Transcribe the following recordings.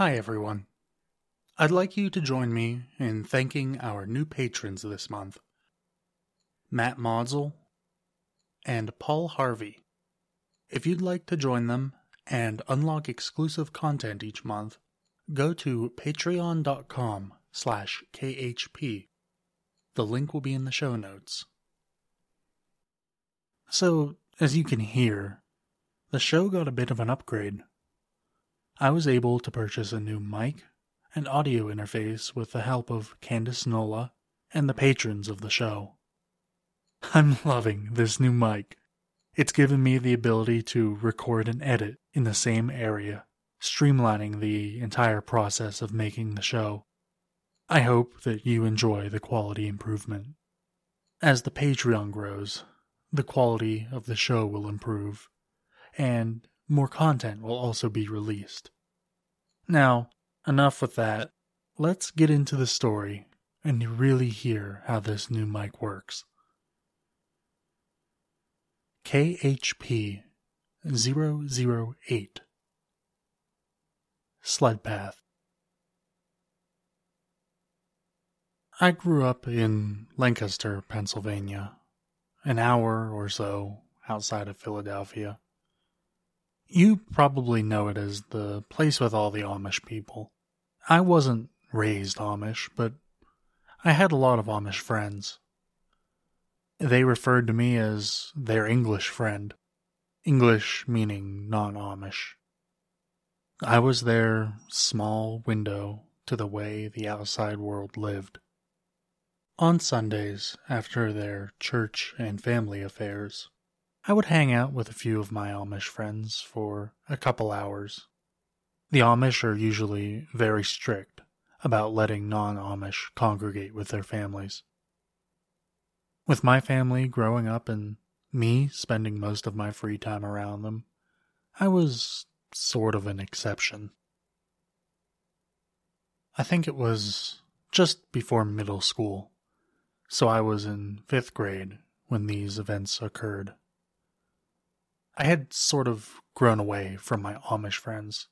Hi, everyone. I'd like you to join me in thanking our new patrons this month Matt Maudzel and Paul Harvey. If you'd like to join them and unlock exclusive content each month, go to patreon.com slash khp. The link will be in the show notes. So, as you can hear, the show got a bit of an upgrade. I was able to purchase a new mic and audio interface with the help of Candice Nola and the patrons of the show. I'm loving this new mic. It's given me the ability to record and edit in the same area, streamlining the entire process of making the show. I hope that you enjoy the quality improvement. As the Patreon grows, the quality of the show will improve, and more content will also be released. Now, enough with that. Let's get into the story and really hear how this new mic works. KHP 008 Sled Path I grew up in Lancaster, Pennsylvania, an hour or so outside of Philadelphia. You probably know it as the place with all the Amish people. I wasn't raised Amish, but I had a lot of Amish friends. They referred to me as their English friend, English meaning non Amish. I was their small window to the way the outside world lived. On Sundays, after their church and family affairs, I would hang out with a few of my Amish friends for a couple hours. The Amish are usually very strict about letting non Amish congregate with their families. With my family growing up and me spending most of my free time around them, I was sort of an exception. I think it was just before middle school so I was in fifth grade when these events occurred. I had sort of grown away from my Amish friends,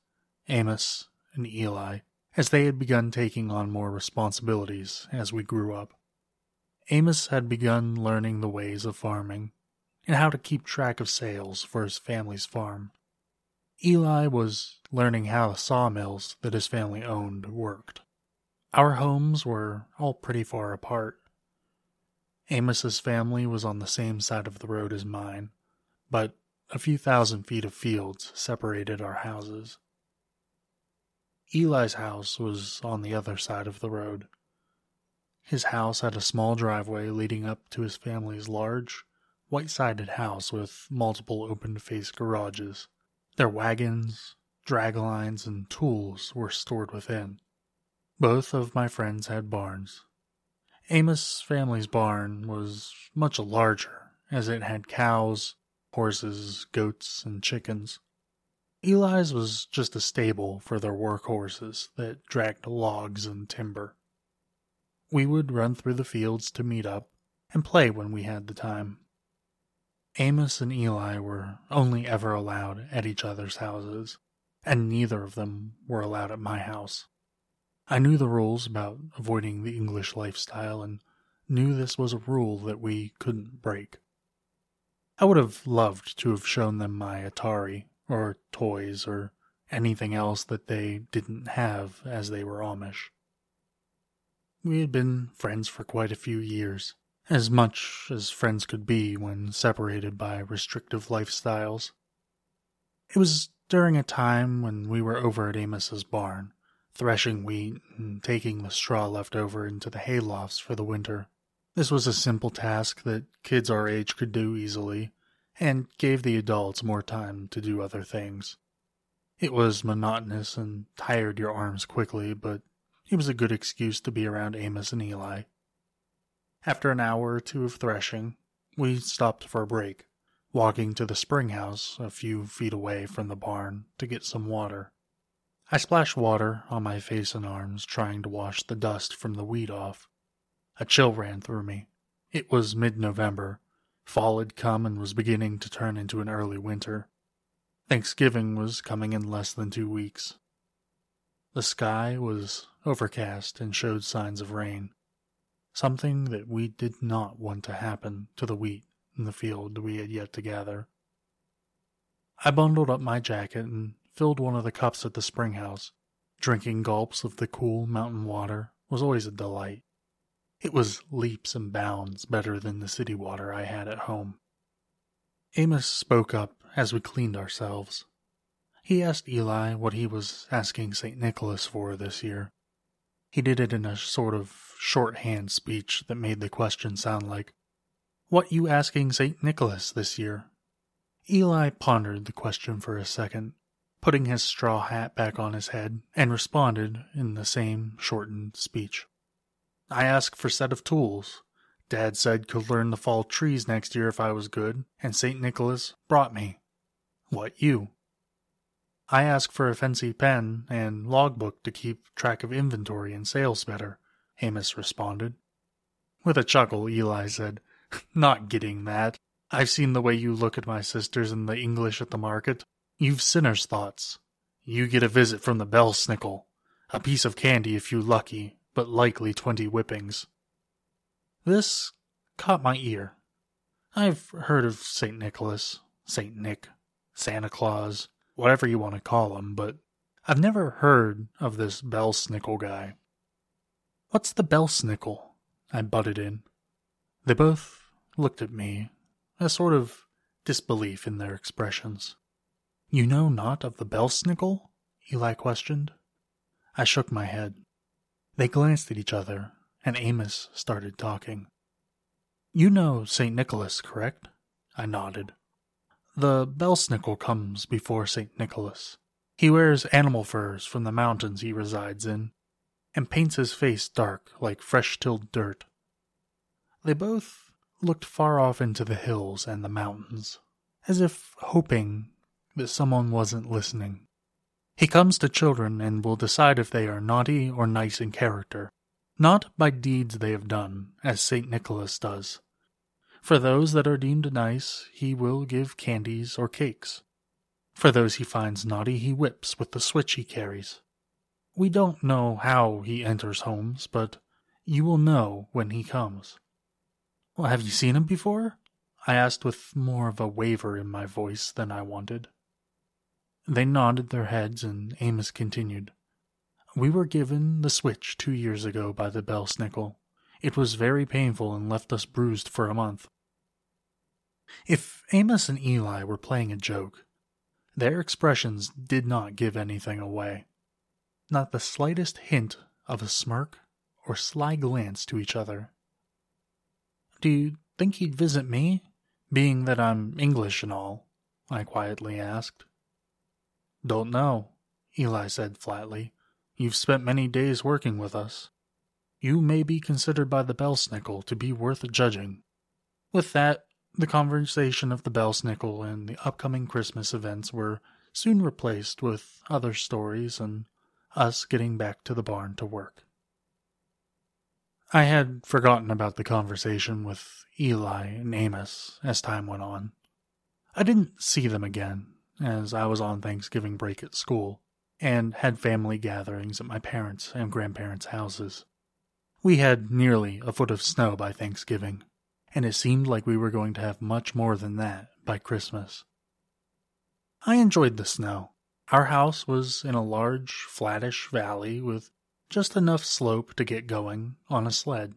Amos and Eli, as they had begun taking on more responsibilities as we grew up. Amos had begun learning the ways of farming and how to keep track of sales for his family's farm. Eli was learning how the sawmills that his family owned worked. Our homes were all pretty far apart, Amos's family was on the same side of the road as mine, but a few thousand feet of fields separated our houses. Eli's house was on the other side of the road. His house had a small driveway leading up to his family's large, white sided house with multiple open faced garages. Their wagons, drag lines, and tools were stored within. Both of my friends had barns, Amos' family's barn was much larger, as it had cows, horses, goats, and chickens. Eli's was just a stable for their work horses that dragged logs and timber. We would run through the fields to meet up and play when we had the time. Amos and Eli were only ever allowed at each other's houses, and neither of them were allowed at my house. I knew the rules about avoiding the English lifestyle and knew this was a rule that we couldn't break. I would have loved to have shown them my Atari, or toys, or anything else that they didn't have as they were Amish. We had been friends for quite a few years, as much as friends could be when separated by restrictive lifestyles. It was during a time when we were over at Amos's barn, threshing wheat and taking the straw left over into the haylofts for the winter. This was a simple task that kids our age could do easily, and gave the adults more time to do other things. It was monotonous and tired your arms quickly, but it was a good excuse to be around Amos and Eli. After an hour or two of threshing, we stopped for a break, walking to the spring house a few feet away from the barn to get some water. I splashed water on my face and arms, trying to wash the dust from the wheat off. A chill ran through me. It was mid November. Fall had come and was beginning to turn into an early winter. Thanksgiving was coming in less than two weeks. The sky was overcast and showed signs of rain, something that we did not want to happen to the wheat in the field we had yet to gather. I bundled up my jacket and filled one of the cups at the spring house. Drinking gulps of the cool mountain water was always a delight. It was leaps and bounds better than the city water I had at home. Amos spoke up as we cleaned ourselves. He asked Eli what he was asking St. Nicholas for this year. He did it in a sort of shorthand speech that made the question sound like, What you asking St. Nicholas this year? Eli pondered the question for a second, putting his straw hat back on his head, and responded in the same shortened speech. I asked for set of tools. Dad said could learn to fall trees next year if I was good, and St. Nicholas brought me. What you? I asked for a fancy pen and logbook to keep track of inventory and sales better, Amos responded. With a chuckle, Eli said, Not getting that. I've seen the way you look at my sisters and the English at the market. You've sinner's thoughts. You get a visit from the belsnickel, a piece of candy if you're lucky, but likely twenty whippings. This caught my ear. I've heard of St. Nicholas, St. Nick, Santa Claus, whatever you want to call him, but I've never heard of this Belsnickel guy. What's the Belsnickel? I butted in. They both looked at me, a sort of disbelief in their expressions. You know not of the Belsnickel? Eli questioned. I shook my head. They glanced at each other, and Amos started talking. You know St. Nicholas, correct? I nodded. The Belsnickel comes before St. Nicholas. He wears animal furs from the mountains he resides in, and paints his face dark like fresh tilled dirt. They both looked far off into the hills and the mountains, as if hoping that someone wasn't listening. He comes to children and will decide if they are naughty or nice in character, not by deeds they have done, as St. Nicholas does. For those that are deemed nice, he will give candies or cakes. For those he finds naughty, he whips with the switch he carries. We don't know how he enters homes, but you will know when he comes. Well, have you seen him before? I asked with more of a waver in my voice than I wanted. They nodded their heads, and Amos continued. We were given the switch two years ago by the Belsnickel. It was very painful and left us bruised for a month. If Amos and Eli were playing a joke, their expressions did not give anything away. Not the slightest hint of a smirk or sly glance to each other. Do you think he'd visit me, being that I'm English and all? I quietly asked. Don't know, Eli said flatly. You've spent many days working with us. You may be considered by the Belsnickel to be worth judging. With that, the conversation of the Belsnickel and the upcoming Christmas events were soon replaced with other stories and us getting back to the barn to work. I had forgotten about the conversation with Eli and Amos as time went on. I didn't see them again as I was on Thanksgiving break at school and had family gatherings at my parents' and grandparents' houses. We had nearly a foot of snow by Thanksgiving, and it seemed like we were going to have much more than that by Christmas. I enjoyed the snow. Our house was in a large, flattish valley with just enough slope to get going on a sled.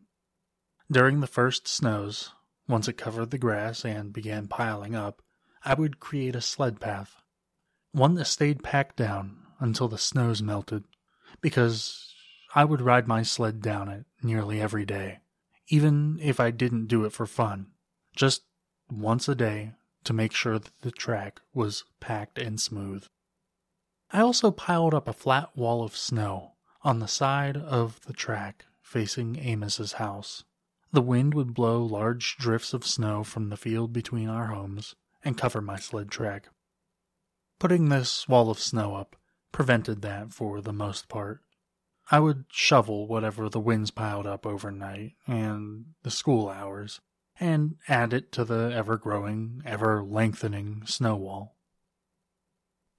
During the first snows, once it covered the grass and began piling up, I would create a sled path, one that stayed packed down until the snows melted, because I would ride my sled down it nearly every day, even if I didn't do it for fun, just once a day to make sure that the track was packed and smooth. I also piled up a flat wall of snow on the side of the track facing Amos's house. The wind would blow large drifts of snow from the field between our homes and cover my sled track. Putting this wall of snow up prevented that for the most part. I would shovel whatever the winds piled up overnight and the school hours, and add it to the ever growing, ever lengthening snow wall.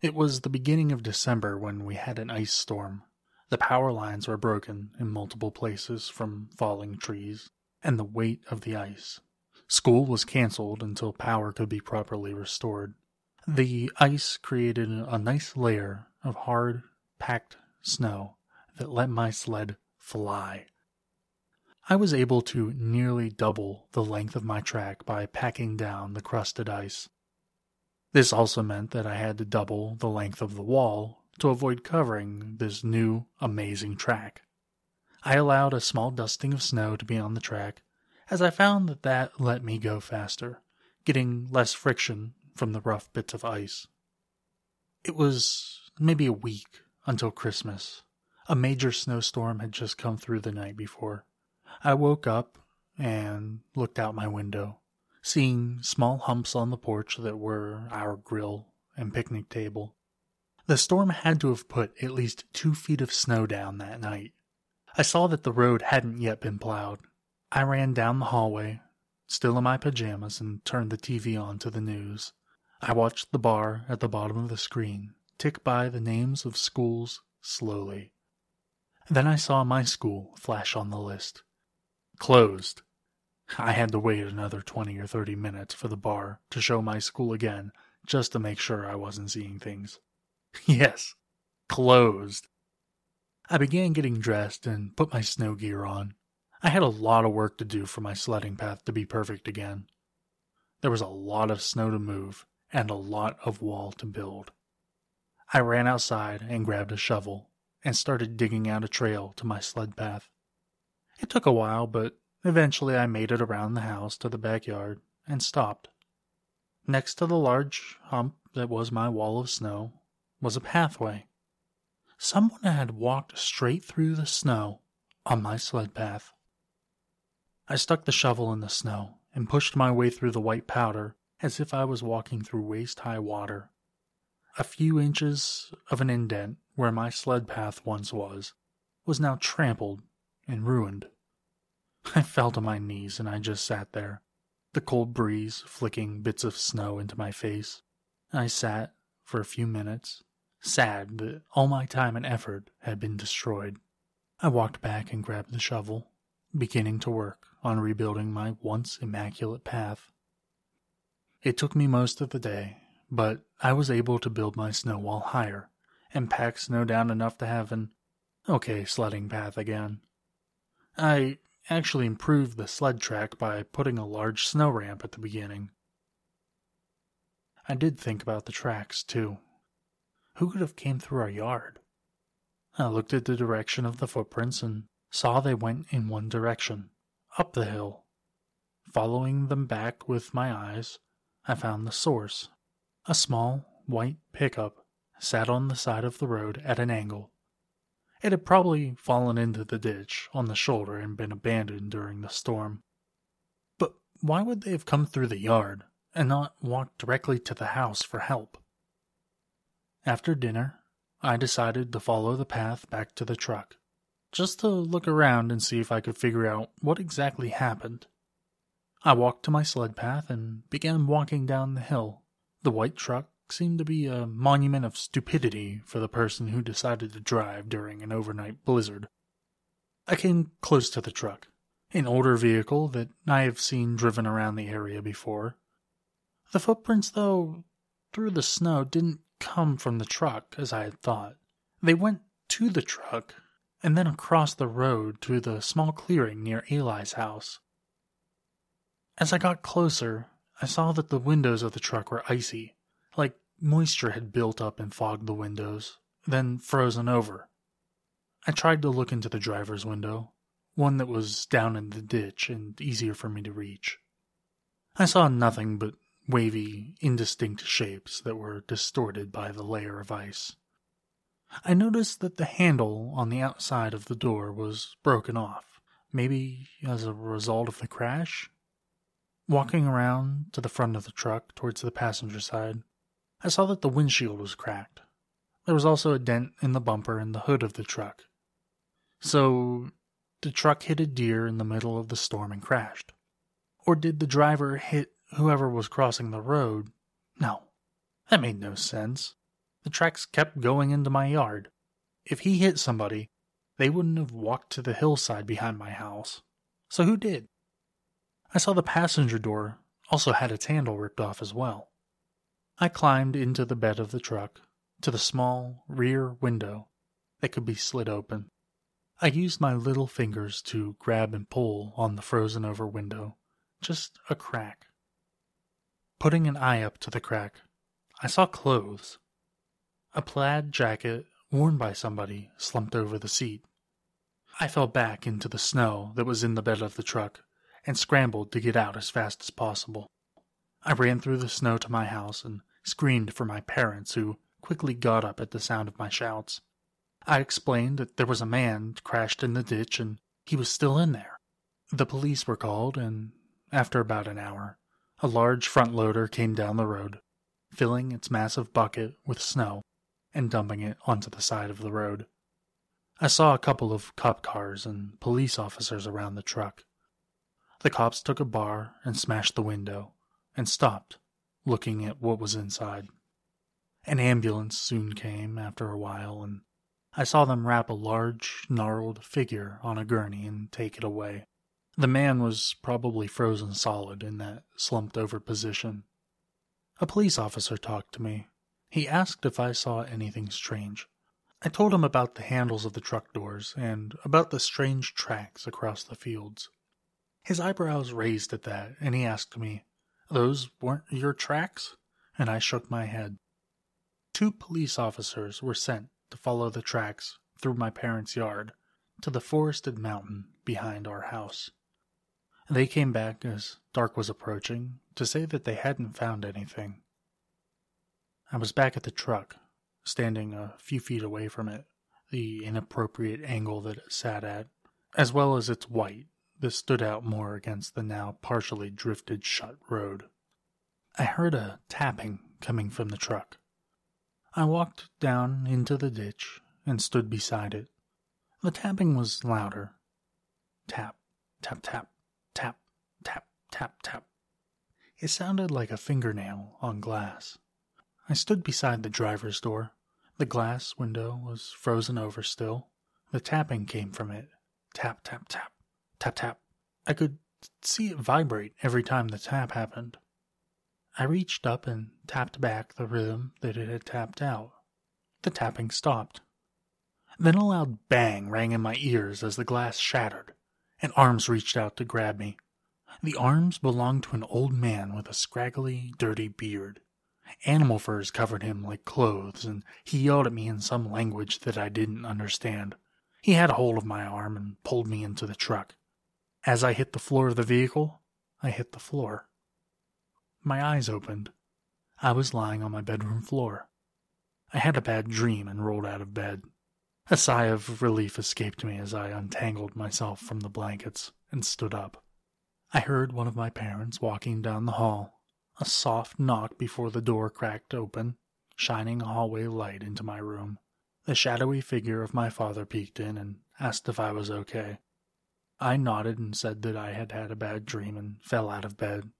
It was the beginning of December when we had an ice storm, The power lines were broken in multiple places from falling trees and the weight of the ice. School was canceled until power could be properly restored. The ice created a nice layer of hard, packed snow that let my sled fly. I was able to nearly double the length of my track by packing down the crusted ice. This also meant that I had to double the length of the wall to avoid covering this new, amazing track. I allowed a small dusting of snow to be on the track, as I found that that let me go faster, getting less friction from the rough bits of ice. It was maybe a week until Christmas. A major snowstorm had just come through the night before. I woke up and looked out my window, seeing small humps on the porch that were our grill and picnic table. The storm had to have put at least two feet of snow down that night. I saw that the road hadn't yet been plowed. I ran down the hallway, still in my pajamas, and turned the TV on to the news. I watched the bar at the bottom of the screen tick by the names of schools slowly. Then I saw my school flash on the list. Closed. I had to wait another 20 or 30 minutes for the bar to show my school again just to make sure I wasn't seeing things. Yes, closed. I began getting dressed and put my snow gear on. I had a lot of work to do for my sledding path to be perfect again. There was a lot of snow to move and a lot of wall to build. I ran outside and grabbed a shovel and started digging out a trail to my sled path. It took a while, but eventually I made it around the house to the backyard and stopped. Next to the large hump that was my wall of snow was a pathway. Someone had walked straight through the snow on my sled path. I stuck the shovel in the snow and pushed my way through the white powder as if I was walking through waist high water. A few inches of an indent where my sled path once was was now trampled and ruined. I fell to my knees and I just sat there, the cold breeze flicking bits of snow into my face. I sat for a few minutes, sad that all my time and effort had been destroyed. I walked back and grabbed the shovel, beginning to work on rebuilding my once immaculate path. It took me most of the day, but I was able to build my snow wall higher and pack snow down enough to have an okay sledding path again. I actually improved the sled track by putting a large snow ramp at the beginning. I did think about the tracks, too. Who could have came through our yard? I looked at the direction of the footprints and saw they went in one direction, up the hill. Following them back with my eyes, I found the source. A small, white pickup sat on the side of the road at an angle. It had probably fallen into the ditch on the shoulder and been abandoned during the storm. But why would they have come through the yard and not walked directly to the house for help? After dinner, I decided to follow the path back to the truck, just to look around and see if I could figure out what exactly happened. I walked to my sled path and began walking down the hill. The white truck seemed to be a monument of stupidity for the person who decided to drive during an overnight blizzard. I came close to the truck, an older vehicle that I have seen driven around the area before. The footprints, though, through the snow didn't come from the truck, as I had thought. They went to the truck and then across the road to the small clearing near Eli's house. As I got closer, I saw that the windows of the truck were icy, like moisture had built up and fogged the windows, then frozen over. I tried to look into the driver's window, one that was down in the ditch and easier for me to reach. I saw nothing but wavy, indistinct shapes that were distorted by the layer of ice. I noticed that the handle on the outside of the door was broken off, maybe as a result of the crash. Walking around to the front of the truck towards the passenger side, I saw that the windshield was cracked. There was also a dent in the bumper and the hood of the truck. So, the truck hit a deer in the middle of the storm and crashed. Or did the driver hit whoever was crossing the road. No, that made no sense. The tracks kept going into my yard. If he hit somebody, they wouldn't have walked to the hillside behind my house. So who did? I saw the passenger door also had its handle ripped off as well. I climbed into the bed of the truck, to the small rear window that could be slid open. I used my little fingers to grab and pull on the frozen over window, just a crack. Putting an eye up to the crack, I saw clothes. A plaid jacket worn by somebody slumped over the seat. I fell back into the snow that was in the bed of the truck and scrambled to get out as fast as possible. I ran through the snow to my house and screamed for my parents, who quickly got up at the sound of my shouts. I explained that there was a man crashed in the ditch and he was still in there. The police were called, and after about an hour, a large front loader came down the road, filling its massive bucket with snow and dumping it onto the side of the road. I saw a couple of cop cars and police officers around the truck. The cops took a bar and smashed the window and stopped, looking at what was inside. An ambulance soon came after a while, and I saw them wrap a large, gnarled figure on a gurney and take it away. The man was probably frozen solid in that slumped over position. A police officer talked to me. He asked if I saw anything strange. I told him about the handles of the truck doors and about the strange tracks across the fields. His eyebrows raised at that, and he asked me, Those weren't your tracks? And I shook my head. Two police officers were sent to follow the tracks through my parents' yard to the forested mountain behind our house. They came back as dark was approaching to say that they hadn't found anything. I was back at the truck, standing a few feet away from it, the inappropriate angle that it sat at, as well as its white, this stood out more against the now partially drifted shut road. I heard a tapping coming from the truck. I walked down into the ditch and stood beside it. The tapping was louder. Tap, tap, tap, tap, tap, tap, tap. It sounded like a fingernail on glass. I stood beside the driver's door. The glass window was frozen over still. The tapping came from it. Tap, tap, tap. Tap, tap. I could see it vibrate every time the tap happened. I reached up and tapped back the rhythm that it had tapped out. The tapping stopped. Then a loud bang rang in my ears as the glass shattered, and arms reached out to grab me. The arms belonged to an old man with a scraggly, dirty beard. Animal furs covered him like clothes, and he yelled at me in some language that I didn't understand. He had a hold of my arm and pulled me into the truck. As I hit the floor of the vehicle, I hit the floor. My eyes opened. I was lying on my bedroom floor. I had a bad dream and rolled out of bed. A sigh of relief escaped me as I untangled myself from the blankets and stood up. I heard one of my parents walking down the hall, a soft knock before the door cracked open, shining a hallway light into my room. The shadowy figure of my father peeked in and asked if I was okay. I nodded and said that I had had a bad dream and fell out of bed.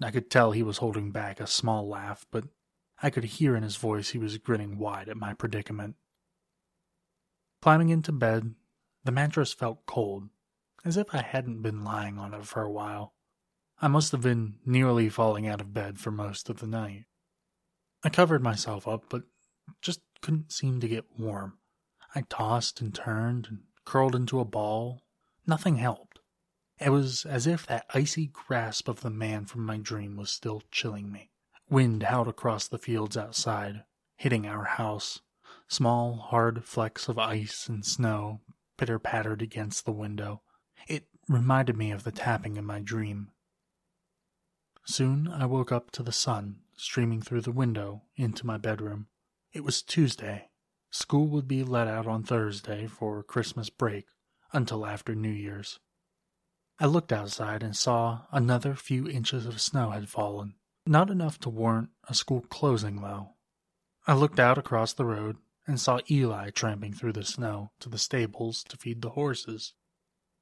I could tell he was holding back a small laugh, but I could hear in his voice he was grinning wide at my predicament. Climbing into bed, the mattress felt cold, as if I hadn't been lying on it for a while. I must have been nearly falling out of bed for most of the night. I covered myself up, but just couldn't seem to get warm. I tossed and turned and curled into a ball Nothing helped. It was as if that icy grasp of the man from my dream was still chilling me. Wind howled across the fields outside, hitting our house. Small, hard flecks of ice and snow pitter pattered against the window. It reminded me of the tapping in my dream. Soon I woke up to the sun streaming through the window into my bedroom. It was Tuesday. School would be let out on Thursday for Christmas break, until after New Year's. I looked outside and saw another few inches of snow had fallen. Not enough to warrant a school closing, though. I looked out across the road and saw Eli tramping through the snow to the stables to feed the horses.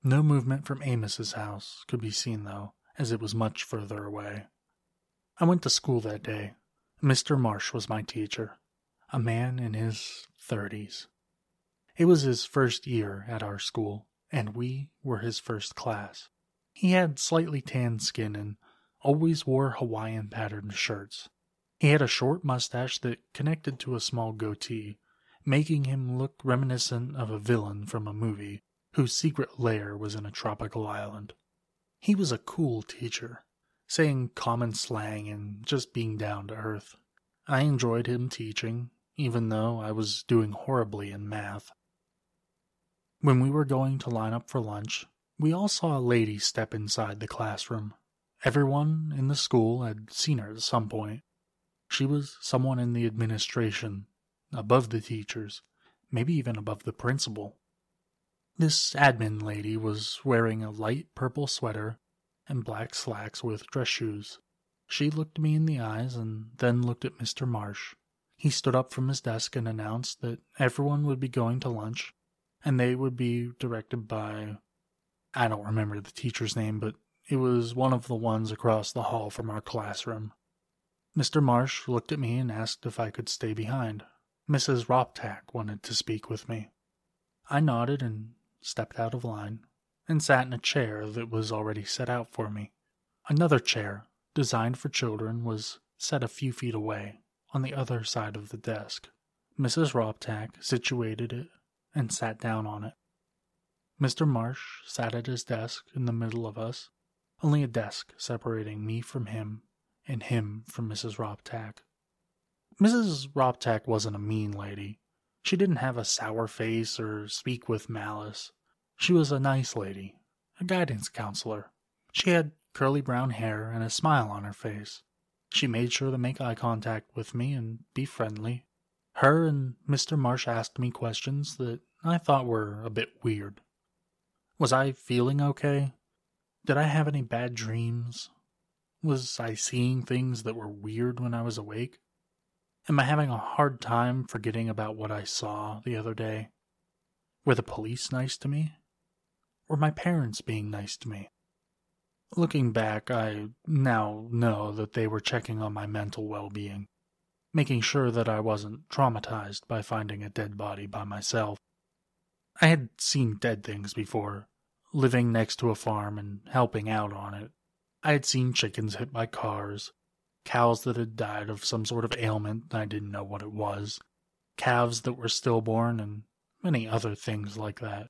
No movement from Amos's house could be seen, though, as it was much further away. I went to school that day. Mr. Marsh was my teacher, a man in his thirties. It was his first year at our school, and we were his first class. He had slightly tanned skin and always wore Hawaiian patterned shirts. He had a short mustache that connected to a small goatee, making him look reminiscent of a villain from a movie whose secret lair was in a tropical island. He was a cool teacher, saying common slang and just being down to earth. I enjoyed him teaching, even though I was doing horribly in math. When we were going to line up for lunch, we all saw a lady step inside the classroom. Everyone in the school had seen her at some point. She was someone in the administration, above the teachers, maybe even above the principal. This admin lady was wearing a light purple sweater and black slacks with dress shoes. She looked me in the eyes and then looked at Mr. Marsh. He stood up from his desk and announced that everyone would be going to lunch and they would be directed by I don't remember the teacher's name, but it was one of the ones across the hall from our classroom. Mr. Marsh looked at me and asked if I could stay behind. Mrs. Roptak wanted to speak with me. I nodded and stepped out of line and sat in a chair that was already set out for me. Another chair, designed for children, was set a few feet away, on the other side of the desk. Mrs. Roptak situated it and sat down on it. Mr. Marsh sat at his desk in the middle of us, only a desk separating me from him and him from Mrs. Roptak. Mrs. Roptak wasn't a mean lady. She didn't have a sour face or speak with malice. She was a nice lady, a guidance counselor. She had curly brown hair and a smile on her face. She made sure to make eye contact with me and be friendly. Her and Mr. Marsh asked me questions that I thought were a bit weird. Was I feeling okay? Did I have any bad dreams? Was I seeing things that were weird when I was awake? Am I having a hard time forgetting about what I saw the other day? Were the police nice to me? Were my parents being nice to me? Looking back, I now know that they were checking on my mental well being, making sure that I wasn't traumatized by finding a dead body by myself. I had seen dead things before, living next to a farm and helping out on it. I had seen chickens hit by cars, cows that had died of some sort of ailment I didn't know what it was, calves that were stillborn, and many other things like that.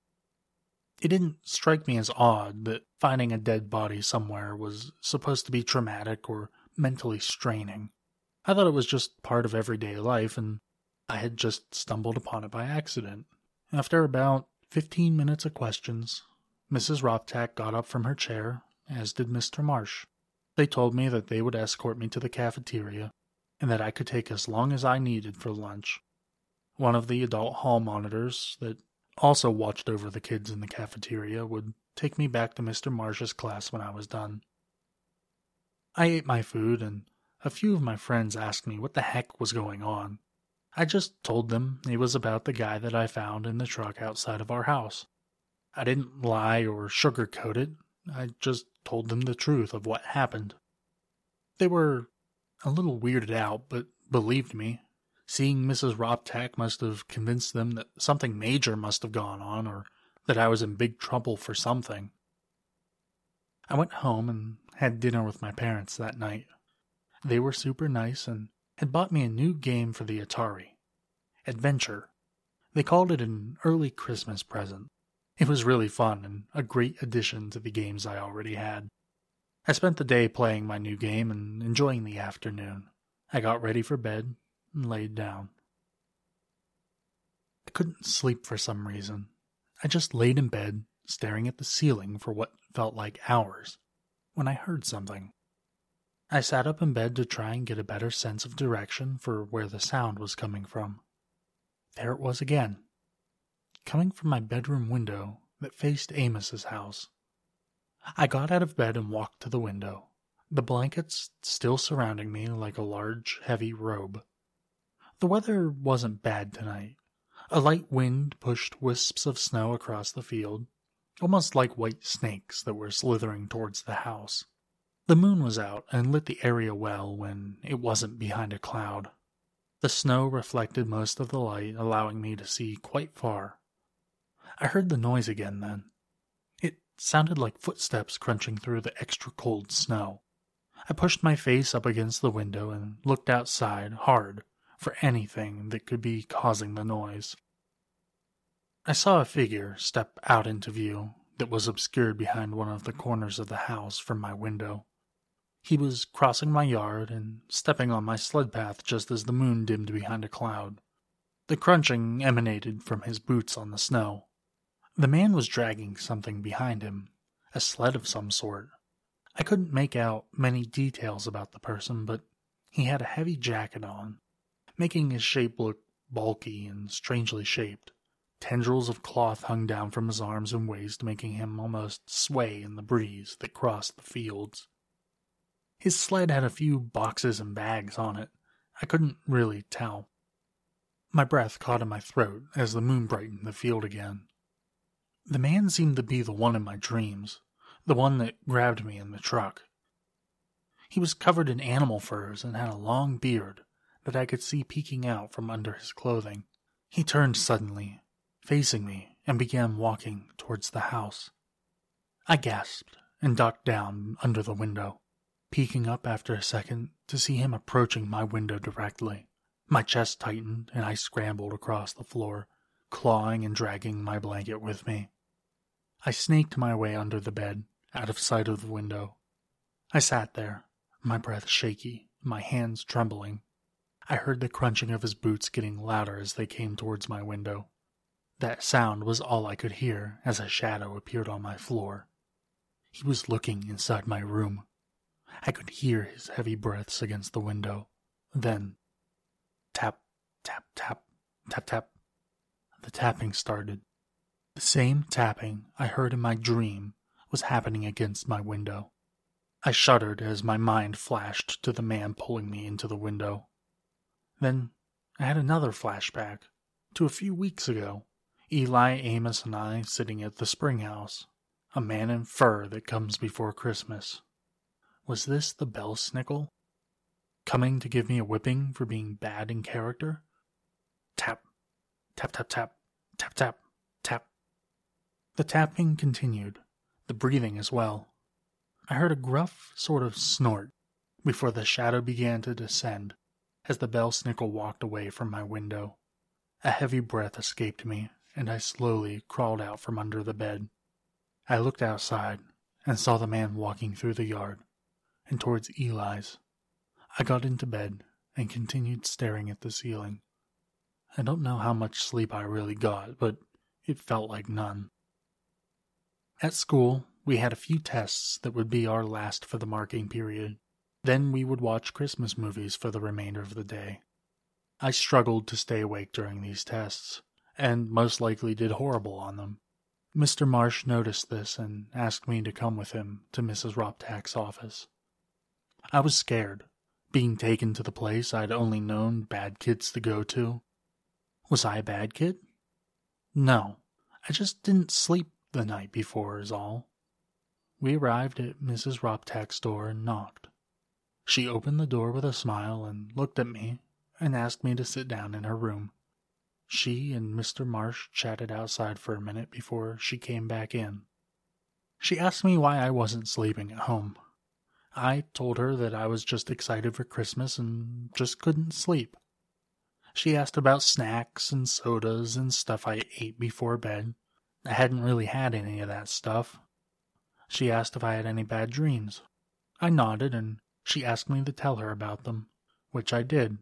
It didn't strike me as odd that finding a dead body somewhere was supposed to be traumatic or mentally straining. I thought it was just part of everyday life, and I had just stumbled upon it by accident. After about fifteen minutes of questions, Mrs. Roptak got up from her chair, as did Mr. Marsh. They told me that they would escort me to the cafeteria, and that I could take as long as I needed for lunch. One of the adult hall monitors that also watched over the kids in the cafeteria would take me back to Mr. Marsh's class when I was done. I ate my food, and a few of my friends asked me what the heck was going on. I just told them it was about the guy that I found in the truck outside of our house. I didn't lie or sugarcoat it. I just told them the truth of what happened. They were a little weirded out, but believed me. Seeing Mrs. Roptak must have convinced them that something major must have gone on, or that I was in big trouble for something. I went home and had dinner with my parents that night. They were super nice and had bought me a new game for the Atari Adventure. They called it an early Christmas present. It was really fun and a great addition to the games I already had. I spent the day playing my new game and enjoying the afternoon. I got ready for bed and laid down. I couldn't sleep for some reason. I just laid in bed, staring at the ceiling for what felt like hours, when I heard something. I sat up in bed to try and get a better sense of direction for where the sound was coming from. There it was again, coming from my bedroom window that faced Amos's house. I got out of bed and walked to the window, the blankets still surrounding me like a large, heavy robe. The weather wasn't bad tonight. A light wind pushed wisps of snow across the field, almost like white snakes that were slithering towards the house. The moon was out and lit the area well when it wasn't behind a cloud. The snow reflected most of the light, allowing me to see quite far. I heard the noise again then. It sounded like footsteps crunching through the extra cold snow. I pushed my face up against the window and looked outside hard for anything that could be causing the noise. I saw a figure step out into view that was obscured behind one of the corners of the house from my window. He was crossing my yard and stepping on my sled path just as the moon dimmed behind a cloud. The crunching emanated from his boots on the snow. The man was dragging something behind him, a sled of some sort. I couldn't make out many details about the person, but he had a heavy jacket on, making his shape look bulky and strangely shaped. Tendrils of cloth hung down from his arms and waist, making him almost sway in the breeze that crossed the fields. His sled had a few boxes and bags on it. I couldn't really tell. My breath caught in my throat as the moon brightened the field again. The man seemed to be the one in my dreams, the one that grabbed me in the truck. He was covered in animal furs and had a long beard that I could see peeking out from under his clothing. He turned suddenly, facing me, and began walking towards the house. I gasped and ducked down under the window peeking up after a second to see him approaching my window directly. My chest tightened and I scrambled across the floor, clawing and dragging my blanket with me. I snaked my way under the bed, out of sight of the window. I sat there, my breath shaky, my hands trembling. I heard the crunching of his boots getting louder as they came towards my window. That sound was all I could hear as a shadow appeared on my floor. He was looking inside my room. I could hear his heavy breaths against the window. Then, tap, tap, tap, tap, tap. The tapping started. The same tapping I heard in my dream was happening against my window. I shuddered as my mind flashed to the man pulling me into the window. Then I had another flashback to a few weeks ago. Eli, Amos, and I sitting at the spring house, a man in fur that comes before Christmas. Was this the Belsnickel? Coming to give me a whipping for being bad in character? Tap, tap, tap, tap, tap, tap. The tapping continued, the breathing as well. I heard a gruff sort of snort before the shadow began to descend as the Belsnickel walked away from my window. A heavy breath escaped me, and I slowly crawled out from under the bed. I looked outside and saw the man walking through the yard and towards Eli's. I got into bed and continued staring at the ceiling. I don't know how much sleep I really got, but it felt like none. At school, we had a few tests that would be our last for the marking period. Then we would watch Christmas movies for the remainder of the day. I struggled to stay awake during these tests, and most likely did horrible on them. Mr. Marsh noticed this and asked me to come with him to Mrs. Roptak's office. I was scared, being taken to the place I'd only known bad kids to go to. Was I a bad kid? No, I just didn't sleep the night before, is all. We arrived at Mrs. Roptak's door and knocked. She opened the door with a smile and looked at me and asked me to sit down in her room. She and Mr. Marsh chatted outside for a minute before she came back in. She asked me why I wasn't sleeping at home. I told her that I was just excited for Christmas and just couldn't sleep. She asked about snacks and sodas and stuff I ate before bed. I hadn't really had any of that stuff. She asked if I had any bad dreams. I nodded and she asked me to tell her about them, which I did.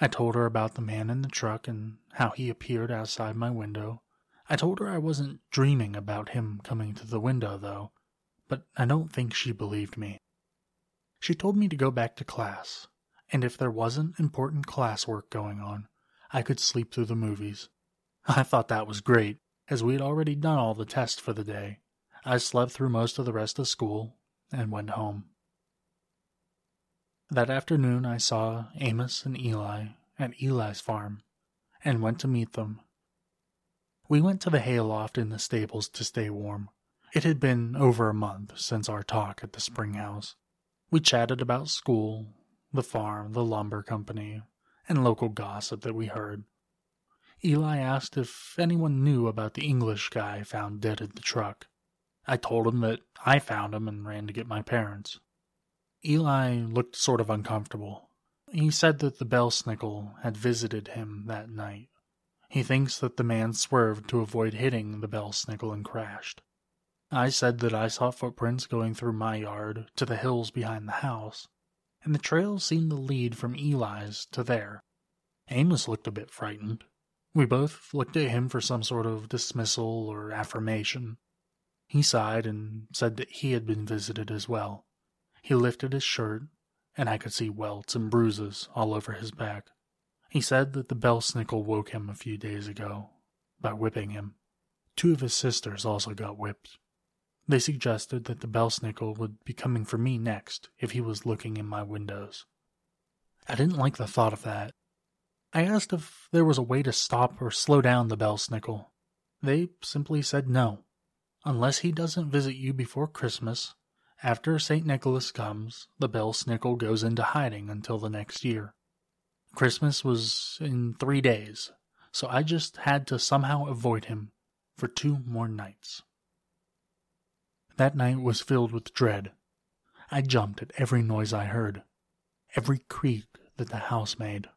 I told her about the man in the truck and how he appeared outside my window. I told her I wasn't dreaming about him coming to the window, though, but I don't think she believed me. She told me to go back to class, and if there wasn't important classwork going on, I could sleep through the movies. I thought that was great, as we had already done all the tests for the day. I slept through most of the rest of school and went home. That afternoon I saw Amos and Eli at Eli's farm and went to meet them. We went to the hayloft in the stables to stay warm. It had been over a month since our talk at the spring house. We chatted about school, the farm, the lumber company, and local gossip that we heard. Eli asked if anyone knew about the English guy found dead in the truck. I told him that I found him and ran to get my parents. Eli looked sort of uncomfortable. He said that the Belsnickel had visited him that night. He thinks that the man swerved to avoid hitting the Belsnickel and crashed. I said that I saw footprints going through my yard to the hills behind the house, and the trail seemed to lead from Eli's to there. Amos looked a bit frightened. We both looked at him for some sort of dismissal or affirmation. He sighed and said that he had been visited as well. He lifted his shirt, and I could see welts and bruises all over his back. He said that the Belsnickel woke him a few days ago by whipping him. Two of his sisters also got whipped. They suggested that the Belsnickel would be coming for me next if he was looking in my windows. I didn't like the thought of that. I asked if there was a way to stop or slow down the Belsnickel. They simply said no. Unless he doesn't visit you before Christmas, after St. Nicholas comes, the Belsnickel goes into hiding until the next year. Christmas was in three days, so I just had to somehow avoid him for two more nights. That night was filled with dread. I jumped at every noise I heard, every creak that the house made.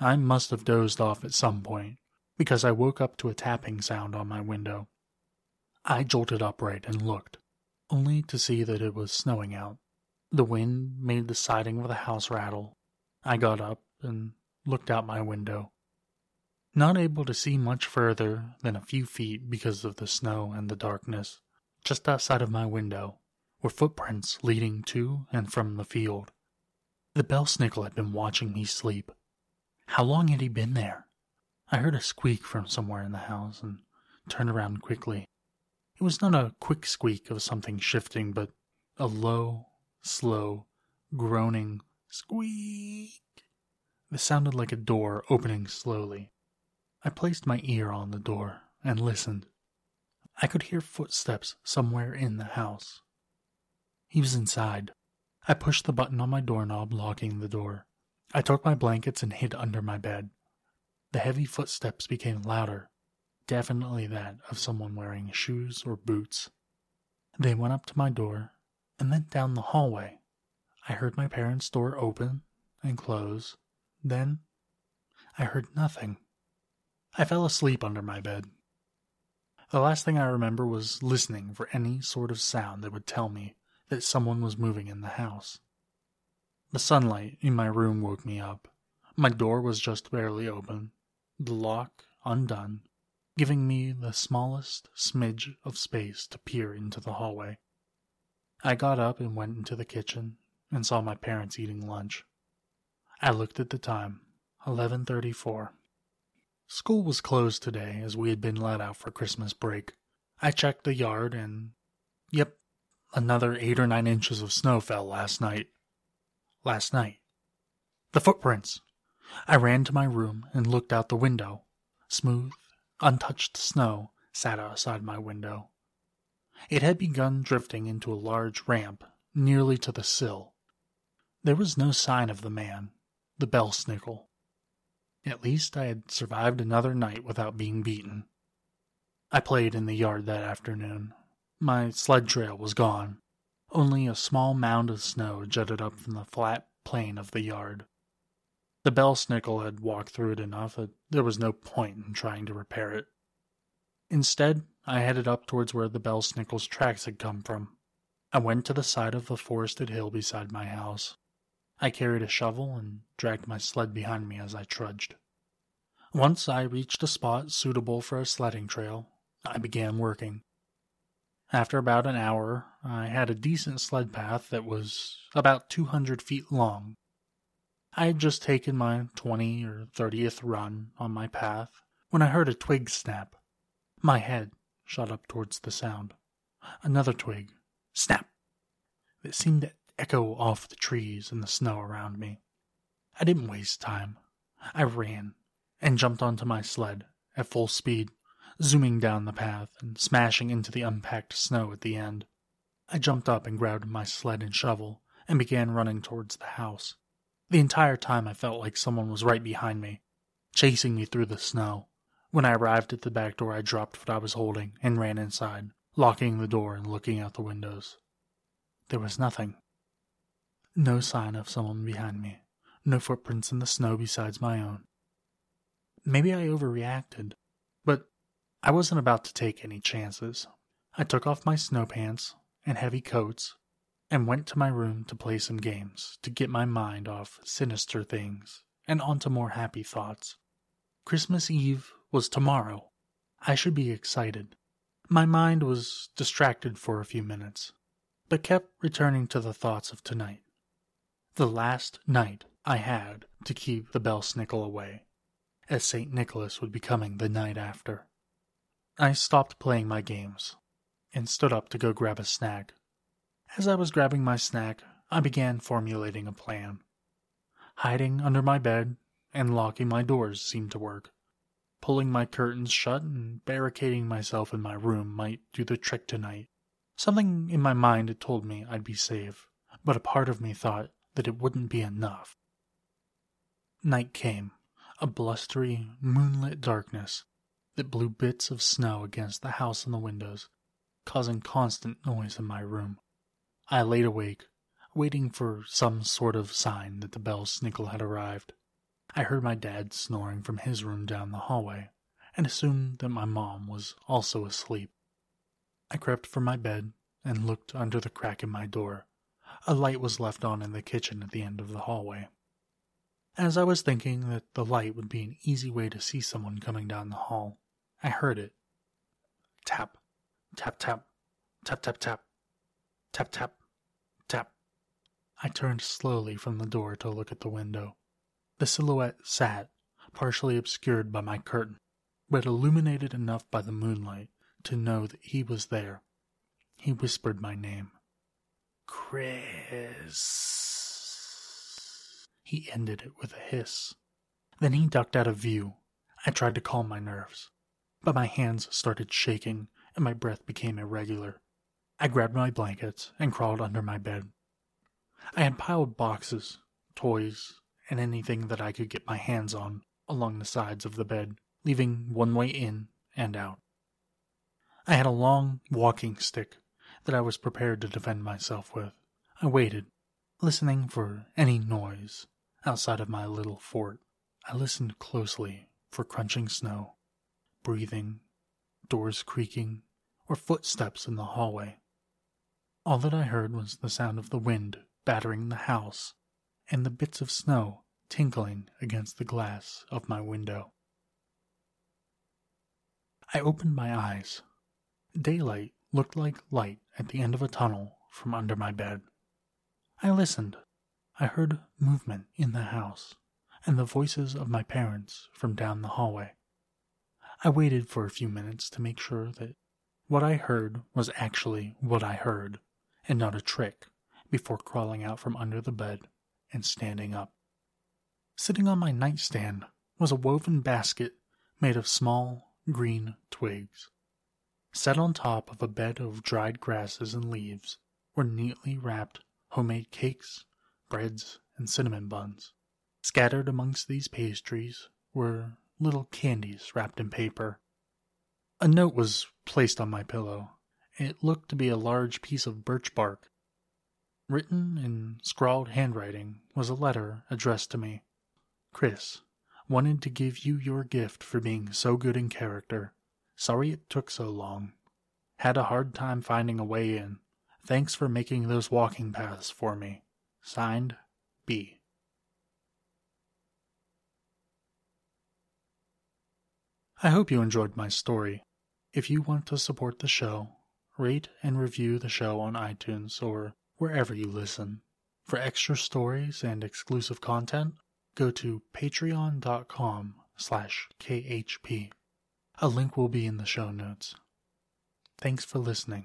I must have dozed off at some point, because I woke up to a tapping sound on my window. I jolted upright and looked, only to see that it was snowing out. The wind made the siding of the house rattle. I got up and looked out my window. Not able to see much further than a few feet because of the snow and the darkness, just outside of my window were footprints leading to and from the field. The bell Belsnickel had been watching me sleep. How long had he been there? I heard a squeak from somewhere in the house and turned around quickly. It was not a quick squeak of something shifting, but a low, slow, groaning squeak. It sounded like a door opening slowly. I placed my ear on the door and listened. I could hear footsteps somewhere in the house. He was inside. I pushed the button on my doorknob, locking the door. I took my blankets and hid under my bed. The heavy footsteps became louder, definitely that of someone wearing shoes or boots. They went up to my door and then down the hallway. I heard my parents' door open and close. Then I heard nothing. I fell asleep under my bed. The last thing I remember was listening for any sort of sound that would tell me that someone was moving in the house. The sunlight in my room woke me up. My door was just barely open, the lock undone, giving me the smallest smidge of space to peer into the hallway. I got up and went into the kitchen and saw my parents eating lunch. I looked at the time, 11:34. School was closed today as we had been let out for Christmas break. I checked the yard and. Yep, another eight or nine inches of snow fell last night. Last night. The footprints! I ran to my room and looked out the window. Smooth, untouched snow sat outside my window. It had begun drifting into a large ramp nearly to the sill. There was no sign of the man, the Belsnickel. At least I had survived another night without being beaten. I played in the yard that afternoon. My sled trail was gone. Only a small mound of snow jutted up from the flat plain of the yard. The Belsnickel had walked through it enough that there was no point in trying to repair it. Instead, I headed up towards where the Belsnickel's tracks had come from. I went to the side of the forested hill beside my house. I carried a shovel and dragged my sled behind me as I trudged. Once I reached a spot suitable for a sledding trail, I began working. After about an hour, I had a decent sled path that was about 200 feet long. I had just taken my 20 or 30th run on my path when I heard a twig snap. My head shot up towards the sound. Another twig. Snap! It seemed to echo off the trees and the snow around me. I didn't waste time. I ran and jumped onto my sled at full speed, zooming down the path and smashing into the unpacked snow at the end. I jumped up and grabbed my sled and shovel and began running towards the house. The entire time I felt like someone was right behind me. chasing me through the snow. When I arrived at the back door, I dropped what I was holding and ran inside, locking the door and looking out the windows. There was nothing. No sign of someone behind me, no footprints in the snow besides my own. Maybe I overreacted, I wasn't about to take any chances. I took off my snow pants and heavy coats and went to my room to play some games to get my mind off sinister things and onto more happy thoughts. Christmas Eve was tomorrow. I should be excited. My mind was distracted for a few minutes, but kept returning to the thoughts of tonight. The last night I had to keep the Belsnickel away, as St. Nicholas would be coming the night after. I stopped playing my games and stood up to go grab a snack. As I was grabbing my snack, I began formulating a plan. Hiding under my bed and locking my doors seemed to work. Pulling my curtains shut and barricading myself in my room might do the trick tonight. Something in my mind had told me I'd be safe, but a part of me thought that it wouldn't be enough. Night came, a blustery, moonlit darkness that blew bits of snow against the house and the windows, causing constant noise in my room. I laid awake, waiting for some sort of sign that the Belsnickel had arrived. I heard my dad snoring from his room down the hallway and assumed that my mom was also asleep. I crept from my bed and looked under the crack in my door. A light was left on in the kitchen at the end of the hallway. As I was thinking that the light would be an easy way to see someone coming down the hall, I heard it. Tap, tap, tap, tap, tap, tap, tap, tap, tap. I turned slowly from the door to look at the window. The silhouette sat, partially obscured by my curtain, but illuminated enough by the moonlight to know that he was there. He whispered my name. Chris. He ended it with a hiss. Then he ducked out of view. I tried to calm my nerves, but my hands started shaking and my breath became irregular. I grabbed my blankets and crawled under my bed. I had piled boxes, toys, and anything that I could get my hands on along the sides of the bed, leaving one way in and out. I had a long walking stick that I was prepared to defend myself with. I waited, listening for any noise outside of my little fort. I listened closely for crunching snow, breathing, doors creaking, or footsteps in the hallway. All that I heard was the sound of the wind battering the house and the bits of snow tinkling against the glass of my window. I opened my eyes. Daylight looked like light at the end of a tunnel from under my bed. I listened. I heard movement in the house and the voices of my parents from down the hallway. I waited for a few minutes to make sure that what I heard was actually what I heard and not a trick before crawling out from under the bed and standing up. Sitting on my nightstand was a woven basket made of small green twigs. Set on top of a bed of dried grasses and leaves were neatly wrapped homemade cakes, breads, and cinnamon buns. Scattered amongst these pastries were little candies wrapped in paper. A note was placed on my pillow. It looked to be a large piece of birch bark Written in scrawled handwriting was a letter addressed to me. Chris, wanted to give you your gift for being so good in character. Sorry it took so long. Had a hard time finding a way in. Thanks for making those walking paths for me. Signed, B. I hope you enjoyed my story. If you want to support the show, rate and review the show on iTunes or wherever you listen. For extra stories and exclusive content, go to patreon.com slash khp. A link will be in the show notes. Thanks for listening.